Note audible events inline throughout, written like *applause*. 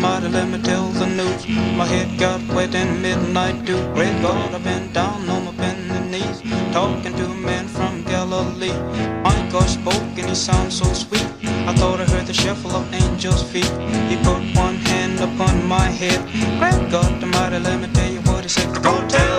mighty let me tell the news. My head got wet in midnight dew. Great God, I've been down on my bending knees, talking to a man from Galilee. My God spoke and he sounded so sweet. I thought I heard the shuffle of angels' feet. He put one hand upon my head. Great God, the mighty, let me tell you what he said. Go tell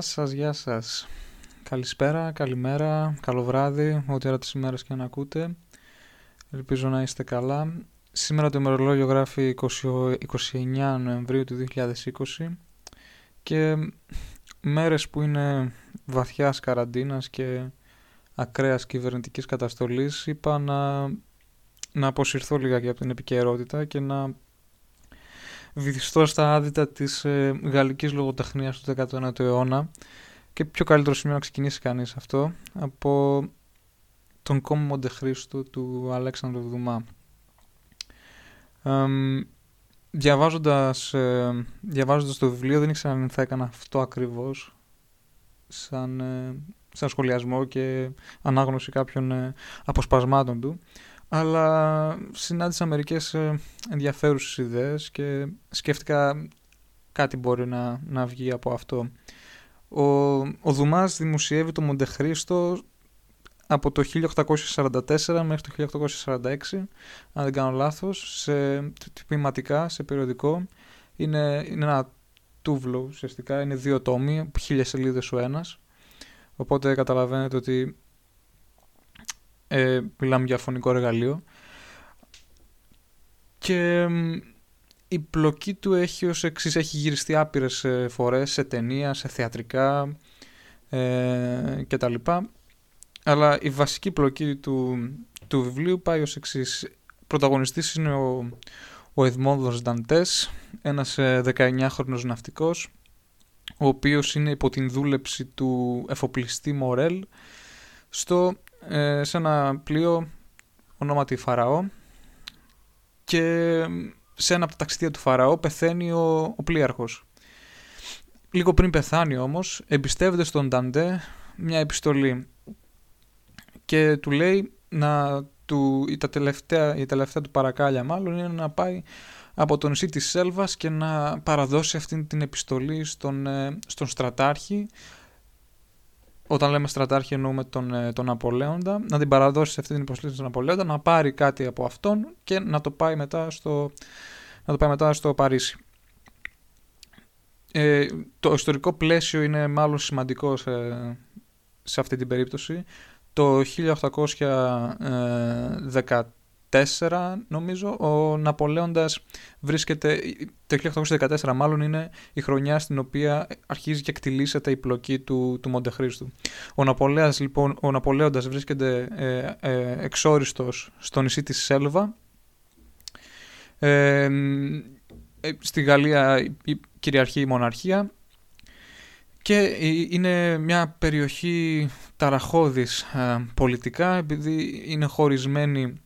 Γεια σας, γεια σας. Καλησπέρα, καλημέρα, καλό βράδυ, ό,τι ώρα της ημέρας και να ακούτε. Ελπίζω να είστε καλά. Σήμερα το ημερολόγιο γράφει 29 Νοεμβρίου του 2020 και μέρες που είναι βαθιάς καραντίνας και ακραίας κυβερνητικής καταστολής είπα να, να αποσυρθώ λίγα και από την επικαιρότητα και να βυθιστό στα άδυτα της ε, γαλλικής λογοτεχνίας του 19ου αιώνα και πιο καλύτερο σημείο να ξεκινήσει κανείς αυτό από τον κόμμα Μοντεχρήστο του Αλέξανδρου Δουμά. Ε, διαβάζοντας, διαβάζοντας το βιβλίο δεν ήξερα να μην θα έκανα αυτό ακριβώς σαν, ε, σαν σχολιασμό και ανάγνωση κάποιων ε, αποσπασμάτων του αλλά συνάντησα μερικές ε, ενδιαφέρουσες ιδέες και σκέφτηκα κάτι μπορεί να, να βγει από αυτό. Ο, ο Δουμάς δημοσιεύει το Μοντέχριστο από το 1844 μέχρι το 1846, αν δεν κάνω λάθος, σε τυπηματικά, σε περιοδικό. Είναι, είναι ένα τούβλο ουσιαστικά, είναι δύο τόμοι, χίλιες σελίδες ο ένας. Οπότε καταλαβαίνετε ότι ε, μιλάμε για φωνικό εργαλείο. Και η πλοκή του έχει ως εξής, έχει γυριστεί άπειρες ε, φορές σε ταινία, σε θεατρικά ε, και τα λοιπά. Αλλά η βασική πλοκή του, του βιβλίου πάει ως εξής. Πρωταγωνιστής είναι ο, ο Εδμόδος Νταντές, ένας ε, 19χρονος ναυτικός, ο οποίος είναι υπό την δούλεψη του εφοπλιστή Μορέλ στο ε, σε ένα πλοίο ονόματι Φαραώ και σε ένα από τα ταξίδια του Φαραώ πεθαίνει ο, ο πλοίαρχος. Λίγο πριν πεθάνει όμως εμπιστεύεται στον Νταντέ μια επιστολή και του λέει να του, η, τα τελευταία, η τελευταία του παρακάλια μάλλον είναι να πάει από το νησί της Σέλβας και να παραδώσει αυτή την επιστολή στον, ε, στον στρατάρχη όταν λέμε στρατάρχη εννοούμε τον, ε, τον Απολέοντα, να την παραδώσει αυτή την επιστολή στον Απολέοντα, να πάρει κάτι από αυτόν και να το πάει μετά στο, να το πάει μετά στο Παρίσι. Ε, το ιστορικό πλαίσιο είναι μάλλον σημαντικό σε, σε αυτή την περίπτωση. Το 1814 νομίζω ο Ναπολέοντας βρίσκεται, το 1814 μάλλον είναι η χρονιά στην οποία αρχίζει και εκτιλήσεται η πλοκή του, του Μοντεχρίστου. Ο, Ναπολέας, λοιπόν, ο Ναπολέοντας βρίσκεται ε, ε, εξόριστος στο νησί της Σέλβα ε, στη Γαλλία κυριαρχεί η μοναρχία και είναι μια περιοχή ταραχώδης ε, πολιτικά επειδή είναι χωρισμένη,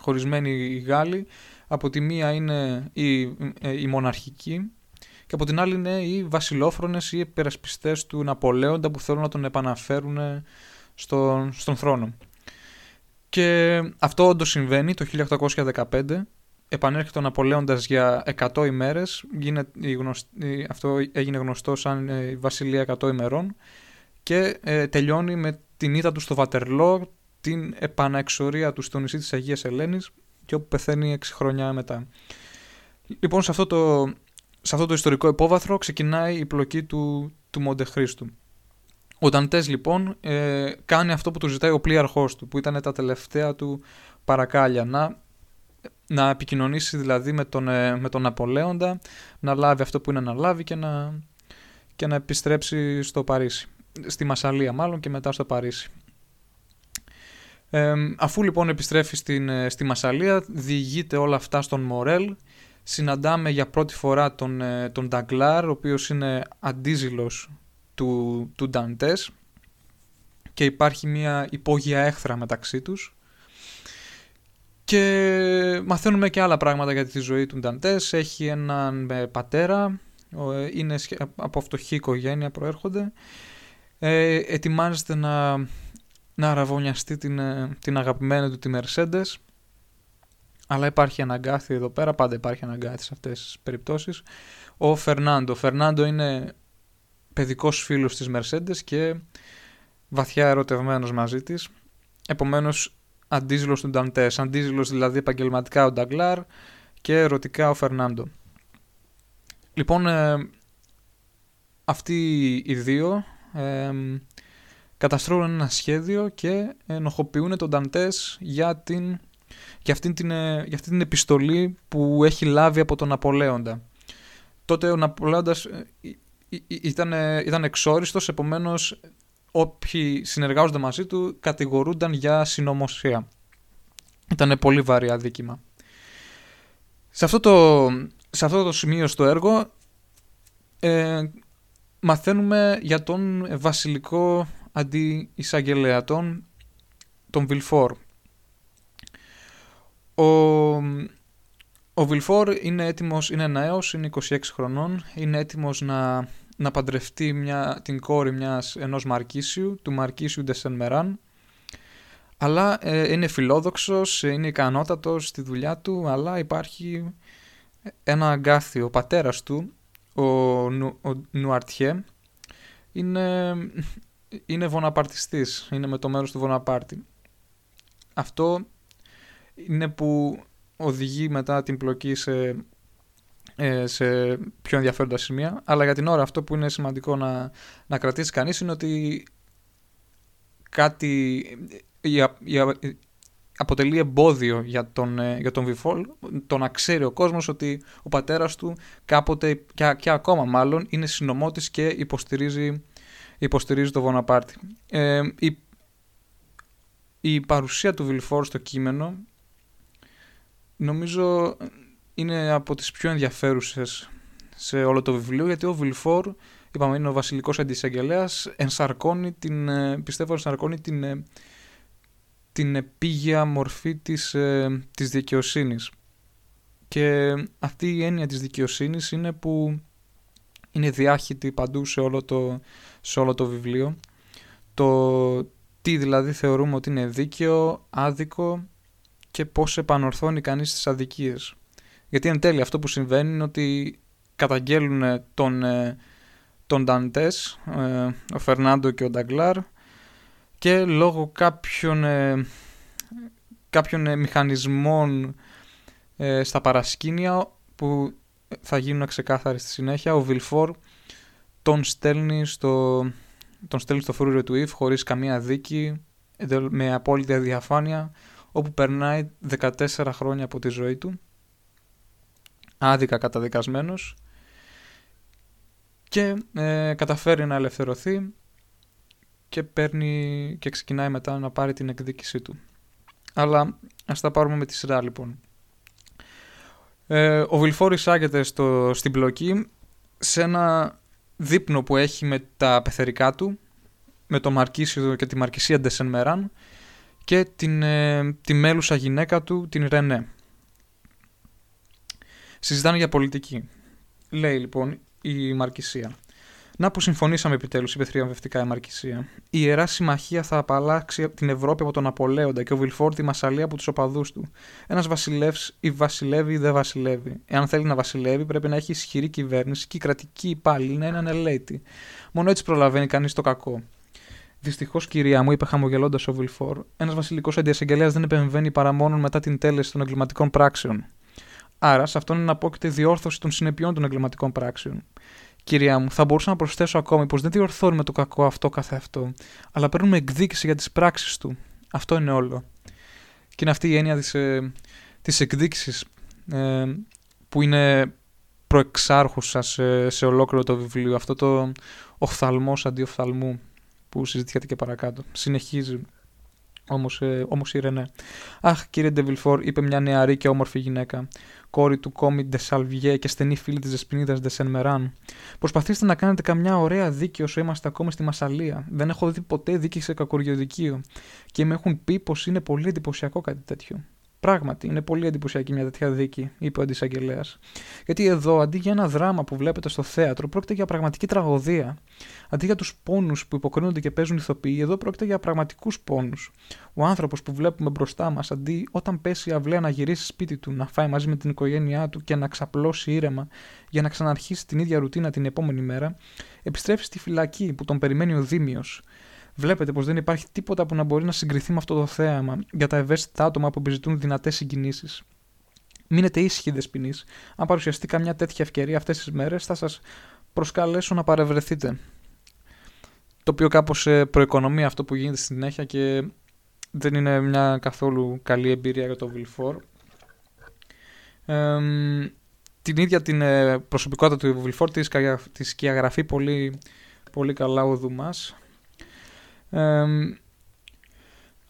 χωρισμένη οι Γάλλοι. Από τη μία είναι η, ε, η μοναρχική και από την άλλη είναι οι βασιλόφρονες ή υπερασπιστές του Ναπολέοντα που θέλουν να τον επαναφέρουν στον, στον θρόνο. Και αυτό όντως συμβαίνει το 1815 επανέρχεται ο Ναπολέοντας για 100 ημέρες, αυτό έγινε γνωστό σαν ε, η Βασιλεία 100 ημερών και ε, τελειώνει με την ήττα του στο Βατερλό, την επαναεξορία του στο νησί της Αγίας Ελένης και όπου πεθαίνει 6 χρόνια μετά. Λοιπόν, σε αυτό το, σε αυτό το ιστορικό υπόβαθρο ξεκινάει η πλοκή του, του Μοντεχρίστου. Ο Νταντές λοιπόν ε, κάνει αυτό που του ζητάει ο πλοίαρχός του, που ήταν τα τελευταία του παρακάλια, να να επικοινωνήσει δηλαδή με τον, ε, με τον Απολέοντα, να λάβει αυτό που είναι να λάβει και να, και να επιστρέψει στο Παρίσι. Στη Μασαλία μάλλον και μετά στο Παρίσι. Ε, αφού λοιπόν επιστρέφει στην, ε, στη Μασαλία, διηγείται όλα αυτά στον Μορέλ. Συναντάμε για πρώτη φορά τον, τον Νταγκλάρ, ο οποίος είναι αντίζηλος του, του Νταντές και υπάρχει μια υπόγεια έχθρα μεταξύ τους. Και μαθαίνουμε και άλλα πράγματα για τη ζωή του Νταντές. Έχει έναν ε, πατέρα, είναι από φτωχή οικογένεια προέρχονται. Ε, ετοιμάζεται να, να αραβωνιαστεί την, ε, την αγαπημένη του τη Mercedes. Αλλά υπάρχει αναγκάθι εδώ πέρα, πάντα υπάρχει αναγκάθι σε αυτές τις περιπτώσεις. Ο Φερνάντο. Ο Φερνάντο είναι παιδικός φίλος της Mercedes και βαθιά ερωτευμένος μαζί της. Επομένως αντίζηλος του Νταντέ. Αντίζηλος δηλαδή επαγγελματικά ο Νταγκλάρ και ερωτικά ο Φερνάντο. Λοιπόν, ε, αυτοί οι δύο ε, καταστρώνουν ένα σχέδιο και ενοχοποιούν τον Νταντές για, την, για, αυτή την, ε, για αυτή την επιστολή που έχει λάβει από τον Ναπολέοντα. Τότε ο Ναπολέοντας ε, ήταν, ήταν εξόριστος, επομένως όποιοι συνεργάζονται μαζί του κατηγορούνταν για συνωμοσία. Ήταν πολύ βαρύ αδίκημα. Σε αυτό το, σε αυτό το σημείο στο έργο ε, μαθαίνουμε για τον βασιλικό αντιεισαγγελέα, τον, τον Βιλφόρ. Ο, ο Βιλφόρ είναι έτοιμος, είναι νέος, είναι 26 χρονών, είναι έτοιμος να να παντρευτεί μια, την κόρη μιας, ενός Μαρκίσιου, του Μαρκίσιου Ντεσεν Μεράν, αλλά ε, είναι φιλόδοξος, είναι ικανότατος στη δουλειά του, αλλά υπάρχει ένα αγκάθι. Ο πατέρας του, ο, ο Νουαρτιέ, είναι, είναι βοναπαρτιστής, είναι με το μέρος του Βοναπάρτη. Αυτό είναι που οδηγεί μετά την πλοκή σε ε, σε πιο ενδιαφέροντα σημεία. Αλλά για την ώρα αυτό που είναι σημαντικό να, να κρατήσει κανείς είναι ότι κάτι η, η, αποτελεί εμπόδιο για τον, ε, για τον Βιφόλ το να ξέρει ο κόσμος ότι ο πατέρας του κάποτε και, και ακόμα μάλλον είναι συνομότης και υποστηρίζει, υποστηρίζει το Βοναπάρτη. Ε, η παρουσία του Βιλφόρ στο κείμενο νομίζω είναι από τις πιο ενδιαφέρουσες σε όλο το βιβλίο γιατί ο Βιλφόρ, είπαμε είναι ο βασιλικός αντισαγγελέας, ενσαρκώνει την, ε, πιστεύω ενσαρκώνει την, ε, την επίγεια μορφή της, ε, της δικαιοσύνης. Και αυτή η έννοια της δικαιοσύνης είναι που είναι διάχυτη παντού σε όλο το, σε όλο το βιβλίο. Το τι δηλαδή θεωρούμε ότι είναι δίκαιο, άδικο και πώς επανορθώνει κανείς τις αδικίες. Γιατί εν τέλει αυτό που συμβαίνει είναι ότι καταγγέλουν τον, ε, τον Νταντές, ε, ο Φερνάντο και ο Νταγκλάρ και λόγω κάποιων, ε, κάποιων μηχανισμών στα παρασκήνια που θα γίνουν ξεκάθαροι στη συνέχεια, ο Βιλφόρ τον στέλνει στο, τον στέλνει στο φρούριο του Ιφ χωρίς καμία δίκη, με απόλυτη διαφάνεια, όπου περνάει 14 χρόνια από τη ζωή του, άδικα καταδικασμένος και ε, καταφέρει να ελευθερωθεί και, παίρνει, και ξεκινάει μετά να πάρει την εκδίκησή του. Αλλά ας τα πάρουμε με τη σειρά λοιπόν. Ε, ο Βιλφόρ εισάγεται στο, στην πλοκή σε ένα δείπνο που έχει με τα πεθερικά του, με το Μαρκίσιο και τη Μαρκισία Ντεσενμεράν και την, ε, τη μέλουσα γυναίκα του, την Ρενέ. Συζητάνε για πολιτική. Λέει λοιπόν η Μαρκισία. Να που συμφωνήσαμε επιτέλους, είπε θριαμβευτικά η Μαρκισία. Η ιερά συμμαχία θα απαλλάξει την Ευρώπη από τον Απολέοντα και ο Βιλφόρ τη Μασαλία από τους οπαδούς του. Ένας βασιλεύς ή βασιλεύει ή δεν βασιλεύει. Εάν θέλει να βασιλεύει, πρέπει να έχει ισχυρή κυβέρνηση και η κρατική υπάλληλη να είναι ανελέητη. Μόνο έτσι προλαβαίνει κανείς το κακό. Δυστυχώς, κυρία μου, είπε χαμογελώντας ο Βιλφόρ, ένας βασιλικός αντιασυγγελέας δεν επεμβαίνει παρά μόνο μετά την τέλεση των εγκληματικών πράξεων. Άρα, σε αυτόν εναπόκειται διόρθωση των συνεπειών των εγκληματικών πράξεων. Κυρία μου, θα μπορούσα να προσθέσω ακόμη πως δεν διορθώνουμε το κακό αυτό καθ' αυτό, αλλά παίρνουμε εκδίκηση για τις πράξεις του. Αυτό είναι όλο. Και είναι αυτή η έννοια της της ε, εκδίκησης ε, που είναι προεξάρχουσα σε, σε ολόκληρο το βιβλίο. Αυτό το οφθαλμός αντί οφθαλμού που συζητιέται και παρακάτω. Συνεχίζει όμως, ε, όμως η Ρενέ. Αχ, κύριε Ντεβιλφόρ, είπε μια νεαρή και όμορφη γυναίκα κόρη του Κόμι Ντεσαλβιέ και στενή φίλη της Δεσπινίδα Ντεσενμεράν. Προσπαθήστε να κάνετε καμιά ωραία δίκη όσο είμαστε ακόμη στη Μασαλία. Δεν έχω δει ποτέ δίκη σε κακοριοδικείο και με έχουν πει πως είναι πολύ εντυπωσιακό κάτι τέτοιο. Πράγματι, είναι πολύ εντυπωσιακή μια τέτοια δίκη, είπε ο αντισαγγελέας. Γιατί εδώ, αντί για ένα δράμα που βλέπετε στο θέατρο, πρόκειται για πραγματική τραγωδία. Αντί για τους πόνους που υποκρίνονται και παίζουν ηθοποιοί, εδώ πρόκειται για πραγματικούς πόνους. Ο άνθρωπος που βλέπουμε μπροστά μας, αντί όταν πέσει η αυλαία να γυρίσει σπίτι του, να φάει μαζί με την οικογένειά του και να ξαπλώσει ήρεμα για να ξαναρχίσει την ίδια ρουτίνα την επόμενη μέρα, επιστρέφει στη φυλακή που τον περιμένει ο Δήμιος Βλέπετε πως δεν υπάρχει τίποτα που να μπορεί να συγκριθεί με αυτό το θέαμα για τα ευαίσθητα άτομα που επιζητούν δυνατές συγκινήσεις. Μείνετε ήσυχοι, Δεσπινή. Αν παρουσιαστεί καμιά τέτοια ευκαιρία αυτές τις μέρες, θα σας προσκαλέσω να παρευρεθείτε. Το οποίο κάπως ε, προοικονομεί αυτό που γίνεται στη συνέχεια και δεν είναι μια καθόλου καλή εμπειρία για το Βιλφόρ. Ε, την ίδια την ε, προσωπικότητα του Βιλφόρ τη σκιαγραφεί πολύ, πολύ καλά ο Δουμάς Um,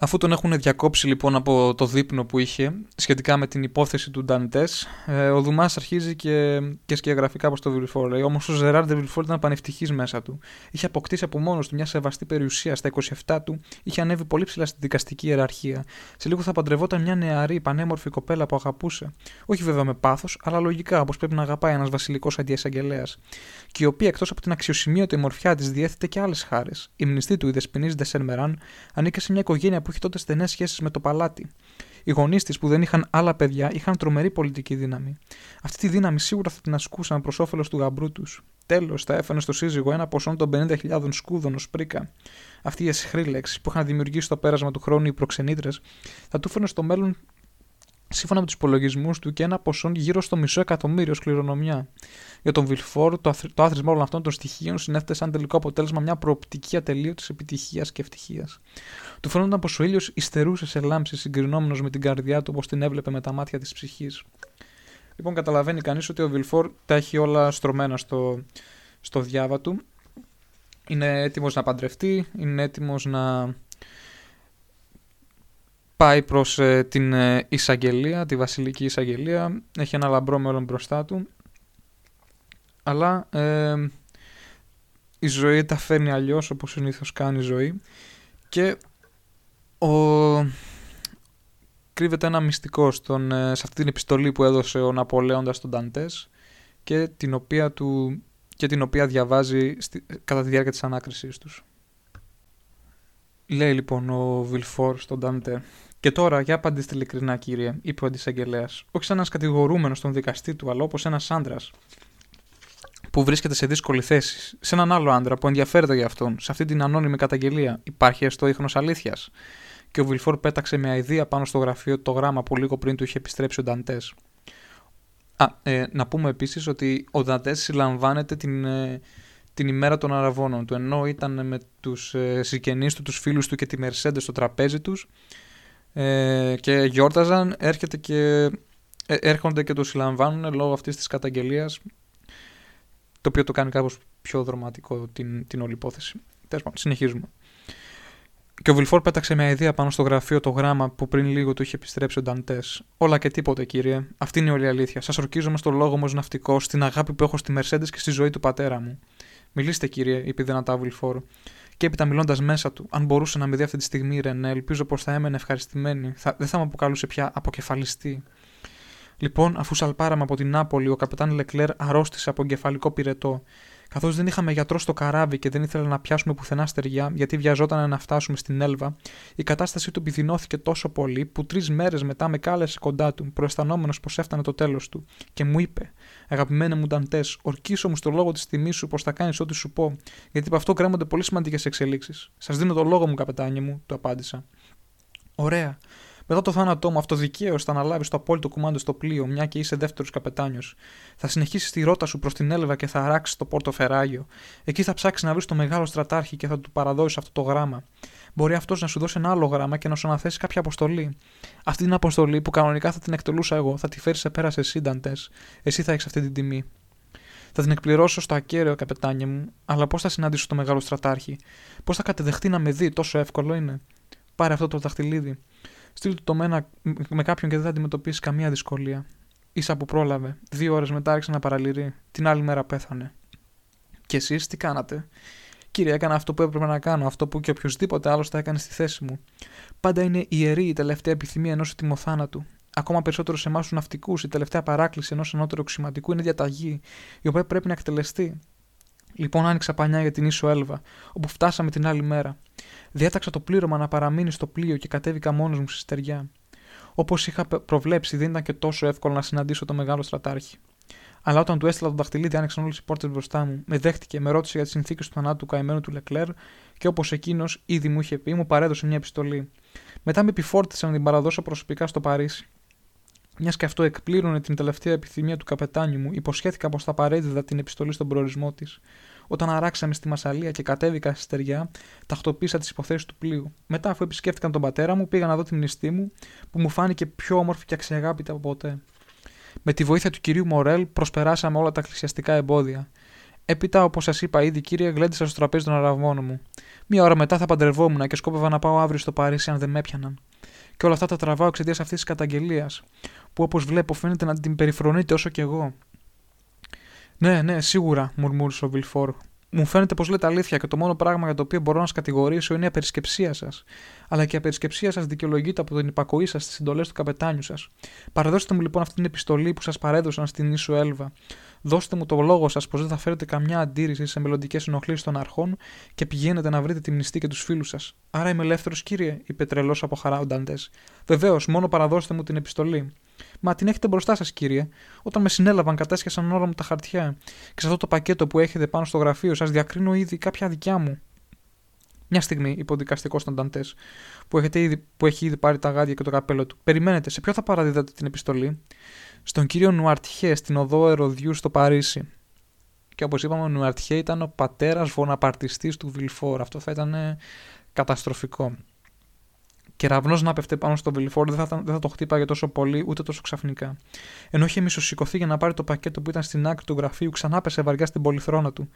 Αφού τον έχουν διακόψει λοιπόν από το δείπνο που είχε σχετικά με την υπόθεση του Νταντέ, ε, ο Δουμάς αρχίζει και, και σκιαγραφεί κάπως το Βιλφόρ. Λέει όμως ο Ζεράρ Βιλφόρ ήταν πανευτυχής μέσα του. Είχε αποκτήσει από μόνος του μια σεβαστή περιουσία. Στα 27 του είχε ανέβει πολύ ψηλά στην δικαστική ιεραρχία. Σε λίγο θα παντρευόταν μια νεαρή, πανέμορφη κοπέλα που αγαπούσε. Όχι βέβαια με πάθος, αλλά λογικά όπως πρέπει να αγαπάει ένας βασιλικός αντιεσαγγελέα. Και η οποία εκτός από την αξιοσημείωτη μορφιά της διέθετε και άλλες χάρες. Η μνηστή του, η Δεσπινή Ντεσεν ανήκε σε μια οικογένεια που είχε τότε στενές σχέσεις με το παλάτι. Οι γονείς της που δεν είχαν άλλα παιδιά είχαν τρομερή πολιτική δύναμη. Αυτή τη δύναμη σίγουρα θα την ασκούσαν προς όφελος του γαμπρού τους. Τέλος, θα έφανε στο σύζυγο ένα ποσό των 50.000 σκούδων ως πρίκα. Αυτή η εσχρή λέξη που είχαν δημιουργήσει στο πέρασμα του χρόνου οι προξενήτρες θα του φέρνε στο μέλλον σύμφωνα με τους υπολογισμούς του και ένα ποσό γύρω στο μισό εκατομμύριο σκληρονομιά. Για τον Βιλφόρ, το, το άθροισμα όλων αυτών των στοιχείων συνέφερε σαν τελικό αποτέλεσμα μια προοπτική ατελείωτη επιτυχίας και ευτυχίας. Του φαίνονταν πως ο ήλιος υστερούσε σε λάμψη συγκρινόμενος με την καρδιά του όπως την έβλεπε με τα μάτια της ψυχής. Λοιπόν, καταλαβαίνει κανείς ότι ο Βιλφόρ τα έχει όλα στρωμένα στο, στο διάβα του. Είναι έτοιμος να παντρευτεί, είναι έτοιμος να πάει προς ε, την ε, εισαγγελία, τη βασιλική εισαγγελία. Έχει ένα λαμπρό μέλλον μπροστά του. Αλλά ε, η ζωή τα φέρνει αλλιώς όπως συνήθως κάνει η ζωή. Και ο... κρύβεται ένα μυστικό στον, σε αυτή την επιστολή που έδωσε ο Ναπολέοντας στον Ταντές και την οποία, του, και την οποία διαβάζει στη, κατά τη διάρκεια της ανάκρισής τους. Λέει λοιπόν ο Βιλφόρ στον Ντάντε. Και τώρα, για απαντήστε ειλικρινά, κύριε, είπε ο αντισαγγελέας, όχι σαν ένα κατηγορούμενος στον δικαστή του, αλλά όπως ένας άντρας που βρίσκεται σε δύσκολη θέση, σε έναν άλλο άντρα που ενδιαφέρεται για αυτόν, σε αυτή την ανώνυμη καταγγελία. Υπάρχει έστω ίχνος αλήθειας. Και ο Βιλφόρ πέταξε με αηδία πάνω στο γραφείο το γράμμα που λίγο πριν του είχε επιστρέψει ο Νταντές. Α, ε, να πούμε επίσης ότι ο Νταντές συλλαμβάνεται την, ε, την ημέρα των Αραβώνων του, ενώ ήταν με τους ε, συγγενείς του, τους φίλους του και τη Mercedes στο τραπέζι τους ε, και γιόρταζαν, έρχεται και, ε, έρχονται και το συλλαμβάνουν λόγω αυτής της καταγγελίας το οποίο το κάνει κάπως πιο δραματικό την, την όλη υπόθεση. Τέλος πάντων, συνεχίζουμε. Και ο Βιλφόρ πέταξε μια ιδέα πάνω στο γραφείο το γράμμα που πριν λίγο του είχε επιστρέψει ο Νταντές. Όλα και τίποτε, κύριε. Αυτή είναι η όλη αλήθεια. Σας ορκίζομαι στο λόγο μου ως ναυτικός, στην αγάπη που έχω στη Mercedes και στη ζωή του πατέρα μου. Μιλήστε, κύριε, είπε δυνατά ο Βιλφόρ. Και έπειτα μιλώντας μέσα του, αν μπορούσε να με δει αυτή τη στιγμή, Ρενέ, ελπίζω πως θα έμενε ευχαριστημένη. Θα, δεν θα με αποκαλούσε πια αποκεφαλιστή. Λοιπόν, αφού σαλπάραμε από την Νάπολη, ο καπετάν Λεκλέρ αρρώστησε από εγκεφαλικό πυρετό. Καθώς δεν είχαμε γιατρό στο καράβι και δεν ήθελα να πιάσουμε πουθενά στεριά, γιατί βιαζόταν να φτάσουμε στην Έλβα, η κατάστασή του επιδεινώθηκε τόσο πολύ που τρεις μέρες μετά με κάλεσε κοντά του, προαισθανόμενος πως έφτανε το τέλος του, και μου είπε: Αγαπημένε μου Νταντές, ορκίσω μου στο λόγο της τιμής σου πως θα κάνεις ό,τι σου πω, γιατί από αυτό κρέμονται πολύ σημαντικές εξελίξεις. Σας δίνω το λόγο μου, καπετάνια μου, του απάντησα. Ωραία. Μετά το θάνατό μου, αυτοδικαίως θα αναλάβεις το απόλυτο κουμάντο στο πλοίο, μια και είσαι δεύτερος καπετάνιος. Θα συνεχίσεις τη ρότα σου προς την Έλβα και θα αράξεις το Πόρτο Φεράγιο. Εκεί θα ψάξεις να βρεις το μεγάλο στρατάρχη και θα του παραδώσεις αυτό το γράμμα. Μπορεί αυτός να σου δώσει ένα άλλο γράμμα και να σου αναθέσει κάποια αποστολή. Αυτή την αποστολή που κανονικά θα την εκτελούσα εγώ, θα τη φέρεις σε πέρα σε σύνταντες. Εσύ θα έχεις αυτή την τιμή. Θα την εκπληρώσω στο ακέραιο, καπετάνια μου, αλλά πώς θα συναντήσω το μεγάλο στρατάρχη; Πώς θα κατεδεχτεί να με δει, τόσο εύκολο είναι; Πάρε αυτό το δαχτυλίδι. Στείλ το μένα με κάποιον και δεν θα αντιμετωπίσει καμία δυσκολία. σα που πρόλαβε. Δύο ώρες μετά άρχισε να παραλυρεί. Την άλλη μέρα πέθανε. Και εσείς τι κάνατε; Κύριε, έκανα αυτό που έπρεπε να κάνω, αυτό που και οποιοδήποτε άλλος θα έκανε στη θέση μου. Πάντα είναι ιερή η τελευταία επιθυμία ενός θάνατου. Ακόμα περισσότερο σε εμάς τους ναυτικούς, η τελευταία παράκληση ενός ανώτερου αξιωματικού είναι διαταγή, η οποία πρέπει να εκτελεστεί. Λοιπόν, άνοιξα πανιά για την ίσο Έλβα, όπου φτάσαμε την άλλη μέρα. Διέταξα το πλήρωμα να παραμείνει στο πλοίο και κατέβηκα μόνος μου στη στεριά. Όπως είχα προβλέψει, δεν ήταν και τόσο εύκολο να συναντήσω το μεγάλο στρατάρχη. Αλλά όταν του έστειλα τον δαχτυλίδι, άνοιξαν όλες οι πόρτες μπροστά μου, με δέχτηκε, με ρώτησε για τις συνθήκες του θανάτου του καημένου του Λεκλέρ και όπως εκείνος ήδη μου είχε πει, μου παρέδωσε μια επιστολή. Μετά με επιφόρτησε να την παραδώσω προσωπικά στο Παρίσι. Μιας και αυτό εκπλήρωνε την τελευταία επιθυμία του καπετάνιου μου, υποσχέθηκα πως θα παρέδιδα την επιστολή στον προορισμό της. Όταν αράξαμε στη Μασαλία και κατέβηκα στη στεριά, τακτοποίησα τις υποθέσεις του πλοίου. Μετά, αφού επισκέφτηκαν τον πατέρα μου, πήγα να δω την μνηστή μου, που μου φάνηκε πιο όμορφη και αξιαγάπητη από ποτέ. Με τη βοήθεια του κυρίου Μορέλ, προσπεράσαμε όλα τα εκκλησιαστικά εμπόδια. Έπειτα, όπως σας είπα ήδη, κύριε, γλέντισα στο τραπέζι των αραβών μου. Μία ώρα μετά θα παντρευόμουν και σκόπευα να πάω αύριο στο Παρίσι αν δεν με έπιαναν. Και όλα αυτά τα τραβάω εξαιτίας αυτής της καταγγελίας, που όπως βλέπω φαίνεται να την περιφρονείτε όσο κι εγώ. Ναι, ναι, σίγουρα, μουρμούρισε ο Βιλφόρ. Μου φαίνεται πως λέτε αλήθεια και το μόνο πράγμα για το οποίο μπορώ να σας κατηγορήσω είναι η απερισκεψία σας. Αλλά και η απερισκεψία σας δικαιολογείται από την υπακοή σας στις συντολέ του καπετάνιου σας. Παραδώστε μου λοιπόν αυτή την επιστολή που σας παρέδωσαν στην ίσο Έλβα. Δώστε μου το λόγο σας πως δεν θα φέρετε καμιά αντίρρηση σε μελλοντικές ενοχλήσεις των αρχών και πηγαίνετε να βρείτε τη μνηστή και τους φίλους σας. Άρα είμαι ελεύθερος, κύριε, είπε τρελός από χαρά ο Νταντές. Βεβαίως, μόνο παραδώστε μου την επιστολή. Μα την έχετε μπροστά σας, κύριε. Όταν με συνέλαβαν, κατέσχεσαν όλα μου τα χαρτιά. Και σε αυτό το πακέτο που έχετε πάνω στο γραφείο σας διακρίνω ήδη κάποια δικιά μου. Μια στιγμή, είπε ο δικαστικός των Νταντές, που, που έχει ήδη πάρει τα γάντια και το καπέλο του. Περιμένετε, σε ποιο θα παραδίδατε την επιστολή; Στον κύριο Νουαρτιέ, στην οδό Εροδιού στο Παρίσι. Και όπως είπαμε, ο Νουαρτιέ ήταν ο πατέρας βοναπαρτιστής του Βιλφόρ. Αυτό θα ήταν καταστροφικό κεραυνό να πέφτει πάνω στο Βιλφόρ δεν θα, δεν θα το χτύπαγε τόσο πολύ ούτε τόσο ξαφνικά. Ενώ είχε μισοσηκωθεί για να πάρει το πακέτο που ήταν στην άκρη του γραφείου, ξανά πέσε βαριά στην πολυθρόνα του.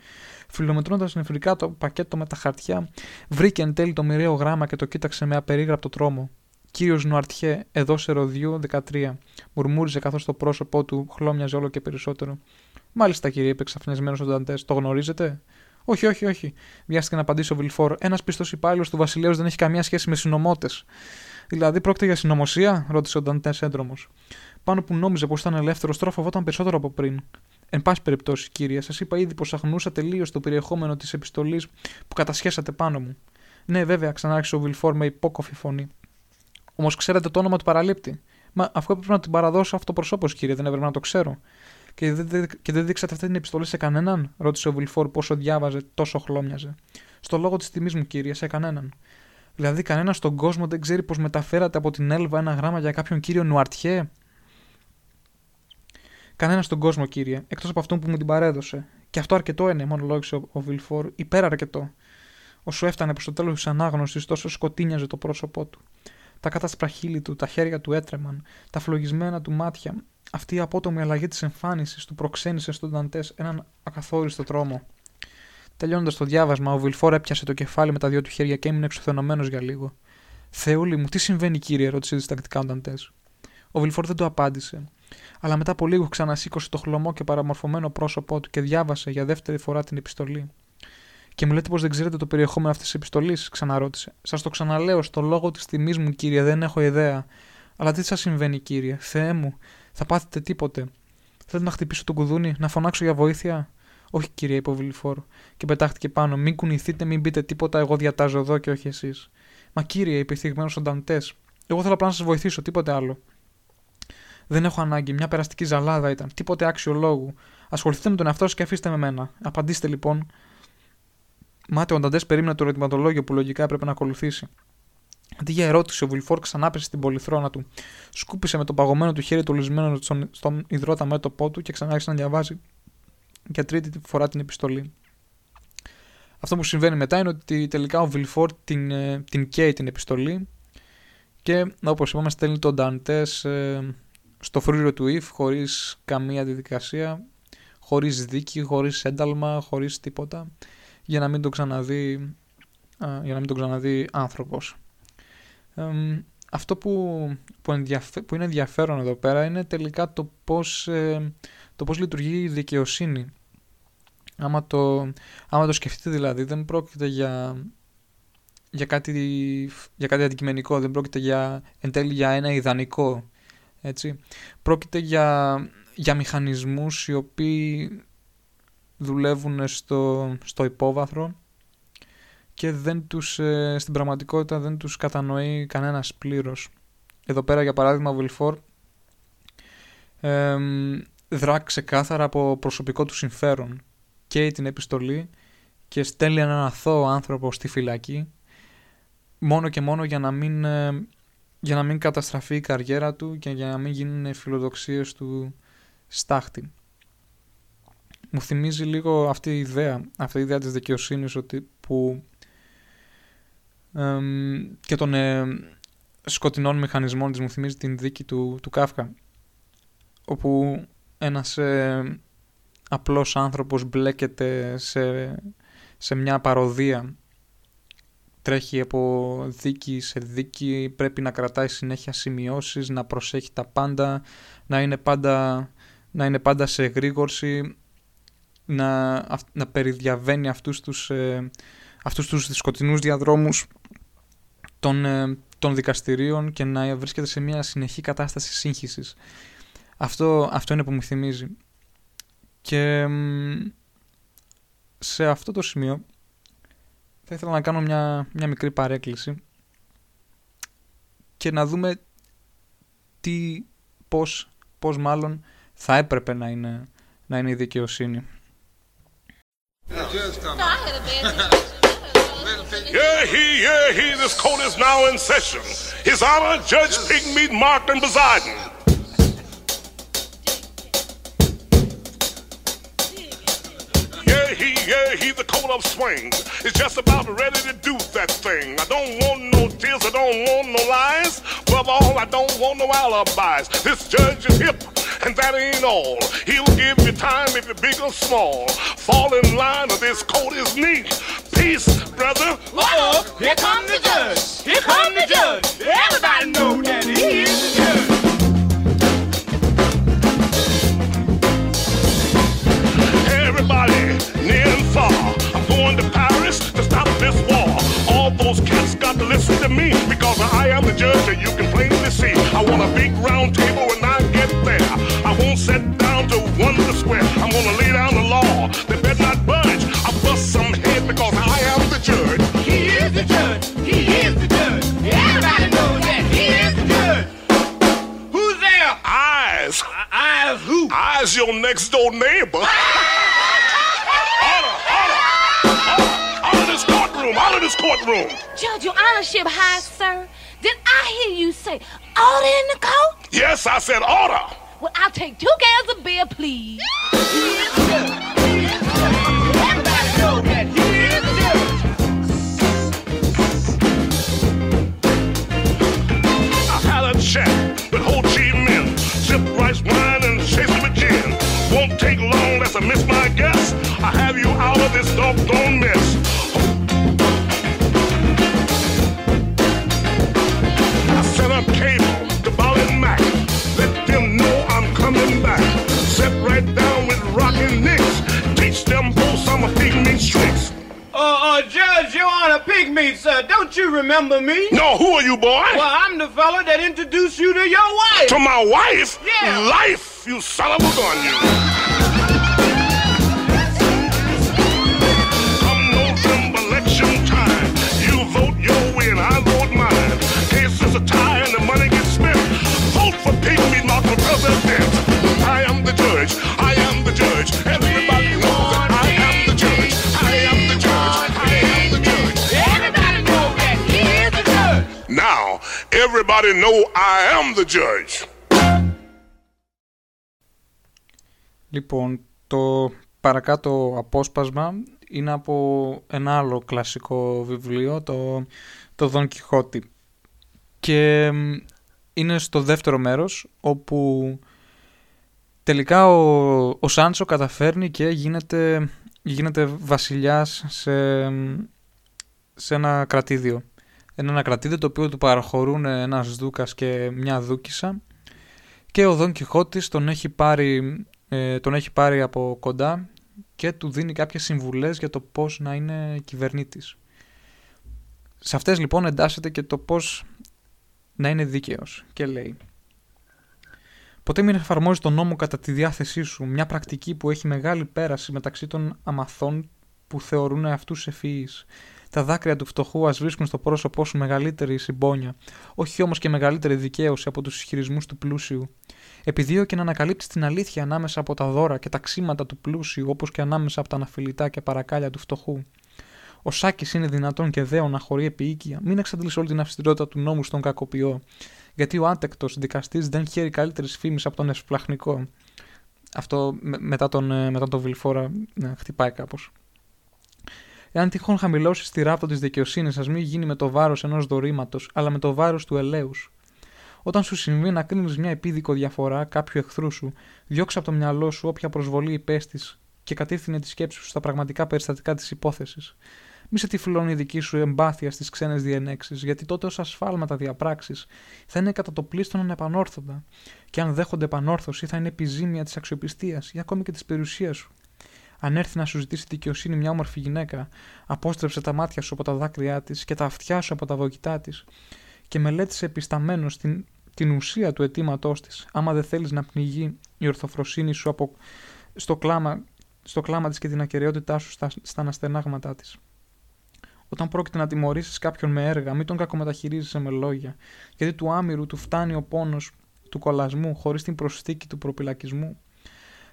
Φιλομετρώντας νεφρικά το πακέτο με τα χαρτιά, βρήκε εν τέλει το μοιραίο γράμμα και το κοίταξε με απερίγραπτο τρόμο. Κύριος Νουαρτιέ, εδώ σε Ροδιού 13, μουρμούριζε καθώς το πρόσωπό του χλώμιαζε όλο και περισσότερο. Μάλιστα, κύριε, είπε ξαφνιασμένος ο Νταντές, το γνωρίζετε; Όχι, όχι, όχι. Βιάστηκε να απαντήσει ο Βιλφόρ. Ένας πιστός υπάλληλος του Βασιλέου δεν έχει καμία σχέση με συνωμότες. Δηλαδή, πρόκειται για συνωμοσία, ρώτησε ο Νταντές έντρομος. Πάνω που νόμιζε πως ήταν ελεύθερος, τώρα φοβόταν περισσότερο από πριν. Εν πάση περιπτώσει, κύριε, σας είπα ήδη πως αγνούσα τελείως το περιεχόμενο της επιστολής που κατασχέσατε πάνω μου. Ναι, βέβαια, ξανάρχισε ο Βιλφόρ με υπόκοφη φωνή. Όμως ξέρετε το όνομα του παραλήπτη. Μα αφού έπρεπε να την παραδώσω αυτοπροσώπω, κύριε, δεν έπρεπε να το ξέρω. Και δεν, και δεν δείξατε αυτή την επιστολή σε κανέναν, ρώτησε ο Βιλφόρ πόσο διάβαζε, τόσο χλώμιαζε. Στο λόγο της τιμής μου, κύριε, σε κανέναν. Δηλαδή, κανένας στον κόσμο δεν ξέρει πως μεταφέρατε από την Έλβα ένα γράμμα για κάποιον κύριο Νουαρτιέ; Κανένας στον κόσμο, κύριε, εκτός από αυτόν που μου την παρέδωσε. Και αυτό αρκετό είναι, μονολόγησε ο, ο Βιλφόρ, υπεραρκετό. Όσο έφτανε προς το τέλος της ανάγνωσης, τόσο σκοτίνιαζε το πρόσωπό του. Τα κάτασπρα χείλη του, τα χέρια του έτρεμαν, τα φλογισμένα του μάτια. Αυτή η απότομη αλλαγή της εμφάνισης του προξένησε στον Νταντές έναν ακαθόριστο τρόμο. Τελειώνοντας το διάβασμα, ο Βιλφόρ έπιασε το κεφάλι με τα δύο του χέρια και έμεινε εξουθενωμένος για λίγο. Θεούλη μου, τι συμβαίνει, κύριε, ρώτησε διστακτικά ο Νταντές. Ο Βιλφόρ δεν το απάντησε. Αλλά μετά από λίγο ξανασήκωσε το χλωμό και παραμορφωμένο πρόσωπό του και διάβασε για δεύτερη φορά την επιστολή. Και μου λέτε πως δεν ξέρετε το περιεχόμενο αυτής της επιστολής, ξαναρώτησε. Σας το ξαναλέω, στο λόγο της τιμής μου, κύριε, δεν έχω ιδέα. Αλλά τι σας συμβαίνει, κύριε, Θεέ μου, θα πάθετε τίποτε. Θέλω να χτυπήσω το κουδούνι, να φωνάξω για βοήθεια; Όχι, κύριε, είπε ο Βιλιφόρ, και πετάχτηκε πάνω. Μην κουνηθείτε, μην πείτε τίποτα, εγώ διατάζω εδώ και όχι εσείς. Μα κύριε, είπε θυγμένος ο Νταντές, εγώ θέλω απλά να σας βοηθήσω, τίποτε άλλο. Δεν έχω ανάγκη, μια περαστική ζαλάδα ήταν, τίποτε άξιο λόγου. Ασχοληθείτε με τον εαυτό σας και αφήστε με μένα. Απαντήστε λοιπόν. Μάται ο Νταντέ περίμενε το ερωτηματολόγιο που λογικά έπρεπε να ακολουθήσει. Αντί για ερώτηση, ο Βουλφόρ ξανάπεσε στην πολυθρόνα του. Σκούπισε με το παγωμένο του χέρι το λυσμένο στον υδρότα μέτωπό του και ξανά άρχισε να διαβάζει για τρίτη φορά την επιστολή. Αυτό που συμβαίνει μετά είναι ότι τελικά ο Βιλφόρ την, ε, την καίει την επιστολή και όπως είπαμε στέλνει τον Νταντές ε, στο φρούριο του Ιφ χωρίς καμία διαδικασία, χωρίς δίκη, χωρίς ένταλμα, χωρίς τίποτα για να μην το ξαναδεί, για να μην το ξαναδεί άνθρωπος. αυτό που, που, που, είναι ενδιαφέρον εδώ πέρα είναι τελικά το πώς, ε, το πώς λειτουργεί η δικαιοσύνη. Άμα το, άμα το σκεφτείτε δηλαδή δεν πρόκειται για, για, κάτι, για κάτι αντικειμενικό, δεν πρόκειται για, εν τέλει για ένα ιδανικό. Έτσι. Πρόκειται για, για μηχανισμούς οι οποίοι δουλεύουν στο, στο υπόβαθρο και δεν τους, ε, στην πραγματικότητα δεν τους κατανοεί κανένας πλήρως. Εδώ πέρα για παράδειγμα ο Βιλφόρ ε, δρά ξεκάθαρα από προσωπικό του συμφέρον και την επιστολή και στέλνει έναν αθώο άνθρωπο στη φυλακή μόνο και μόνο για να μην, ε, για να μην καταστραφεί η καριέρα του και για να μην γίνουν φιλοδοξίες του στάχτη μου θυμίζει λίγο αυτή η ιδέα, αυτή η ιδέα της δικαιοσύνης ότι που και των ε, σκοτεινών μηχανισμών της μου θυμίζει την δίκη του, του Κάφκα όπου ένας ε, απλός άνθρωπος μπλέκεται σε, σε μια παροδία τρέχει από δίκη σε δίκη, πρέπει να κρατάει συνέχεια σημειώσεις, να προσέχει τα πάντα, να είναι πάντα, να είναι πάντα σε γρήγορση να, να περιδιαβαίνει αυτούς τους, ε, αυτούς τους σκοτεινούς διαδρόμους των, ε, των δικαστηρίων και να βρίσκεται σε μια συνεχή κατάσταση σύγχυσης. Αυτό, αυτό είναι που μου θυμίζει. Και σε αυτό το σημείο θα ήθελα να κάνω μια, μια μικρή παρέκκληση και να δούμε τι, πώς, πώς μάλλον θα έπρεπε να είναι, να είναι η δικαιοσύνη. *laughs* Yeah, he, yeah, he, this court is now in session. His Honor, Judge Pigmeat Markton presiding. Yeah, he, yeah, he, the coat of swings is just about ready to do that thing. I don't want no tears, I don't want no lies. Above all, I don't want no alibis. This judge is hip and that ain't all. He'll give you time if you're big or small. Fall in line or this coat is neat. Peace, brother. Oh, here come the judge. Here come the judge. Everybody know that he is the judge. Everybody, near and far, I'm going to Paris to stop this war. All those cats got to listen to me because I am the judge, and you can plainly see. I want a big round table out of this courtroom. Judge, your honorship, high sir. Did I hear you say order in the court? Yes, I said order. Well, I'll take two cans of beer, please. He is the judge. He is the judge. Everybody knows that he is the judge. I had a chat with Ho Chi Minh. Sip rice wine and chase it with gin. Won't take long, that's a miss my guess. I have you out of this doggone mess. Honor, Pygmy, sir. Don't you remember me? No, who are you, boy? Well, I'm the fella that introduced you to your wife. To my wife? Yeah. Life, you son of a gun, you. Everybody know I am the judge. Λοιπόν, το παρακάτω απόσπασμα είναι από ένα άλλο κλασικό βιβλίο, το, το Don Quixote. Και μ, είναι στο δεύτερο μέρος, όπου τελικά ο, ο Σάντσο καταφέρνει και γίνεται, γίνεται βασιλιάς σε, σε ένα κρατήδιο. Είναι ένα κρατήδιο το οποίο του παραχωρούν ένας δούκας και μια δούκισα και ο Δον Κιχώτης τον έχει πάρει, ε, τον έχει πάρει από κοντά και του δίνει κάποιες συμβουλές για το πώς να είναι κυβερνήτης. Σε αυτές λοιπόν εντάσσεται και το πώς να είναι δίκαιος και λέει Ποτέ μην εφαρμόζεις τον νόμο κατά τη διάθεσή σου, μια πρακτική που έχει μεγάλη πέραση μεταξύ των αμαθών που θεωρούν αυτούς ευφυείς. Τα δάκρυα του φτωχού ας βρίσκουν στο πρόσωπό σου μεγαλύτερη συμπόνια, όχι όμως και μεγαλύτερη δικαίωση από τους ισχυρισμούς του πλούσιου. Επιδίωκε να ανακαλύψεις την αλήθεια ανάμεσα από τα δώρα και τα ξύματα του πλούσιου, όπως και ανάμεσα από τα αναφιλητά και παρακάλια του φτωχού. Ο Σάκης είναι δυνατόν και δέο να χωρεί επίοικια. Μην εξαντλείς όλη την αυστηρότητα του νόμου στον κακοποιό. Γιατί ο άτεκτος δικαστής δεν χαίρει καλύτερης φήμης από τον ευσπλαχνικό. Αυτό με- μετά τον, ε, μετά τον Βιλφόρα ναι, χτυπάει κάπως. Εάν τυχόν χαμηλώσει τη ράπτο της δικαιοσύνης, α μην γίνει με το βάρος ενός δωρήματος, αλλά με το βάρος του ελέους. Όταν σου συμβεί να κρίνεις μια επίδικο διαφορά κάποιου εχθρού σου, διώξε από το μυαλό σου όποια προσβολή υπέστης και κατεύθυνε τη σκέψη σου στα πραγματικά περιστατικά της υπόθεσης. Μη σε τυφλώνει η δική σου εμπάθεια στις ξένες διενέξεις, γιατί τότε όσα ασφάλματα διαπράξεις θα είναι κατά το πλήστον ανεπανόρθωτα, και αν δέχονται επανόρθωση θα είναι επιζήμια της αξιοπιστίας ή ακόμη και της περιουσίας σου. Αν έρθει να σου ζητήσει δικαιοσύνη μια όμορφη γυναίκα, απόστρεψε τα μάτια σου από τα δάκρυά της και τα αυτιά σου από τα βογητά της και μελέτησε επισταμένος την, την ουσία του αιτήματός της, άμα δεν θέλεις να πνιγεί η ορθοφροσύνη σου από, στο, κλάμα, στο κλάμα της και την ακαιρεότητά σου στα, στα αναστενάγματά της. Όταν πρόκειται να τιμωρήσεις κάποιον με έργα, μην τον κακομεταχειρίζεσαι με λόγια, γιατί του άμυρου του φτάνει ο πόνος του κολασμού χωρίς την προσθήκη του προπυλακισμού.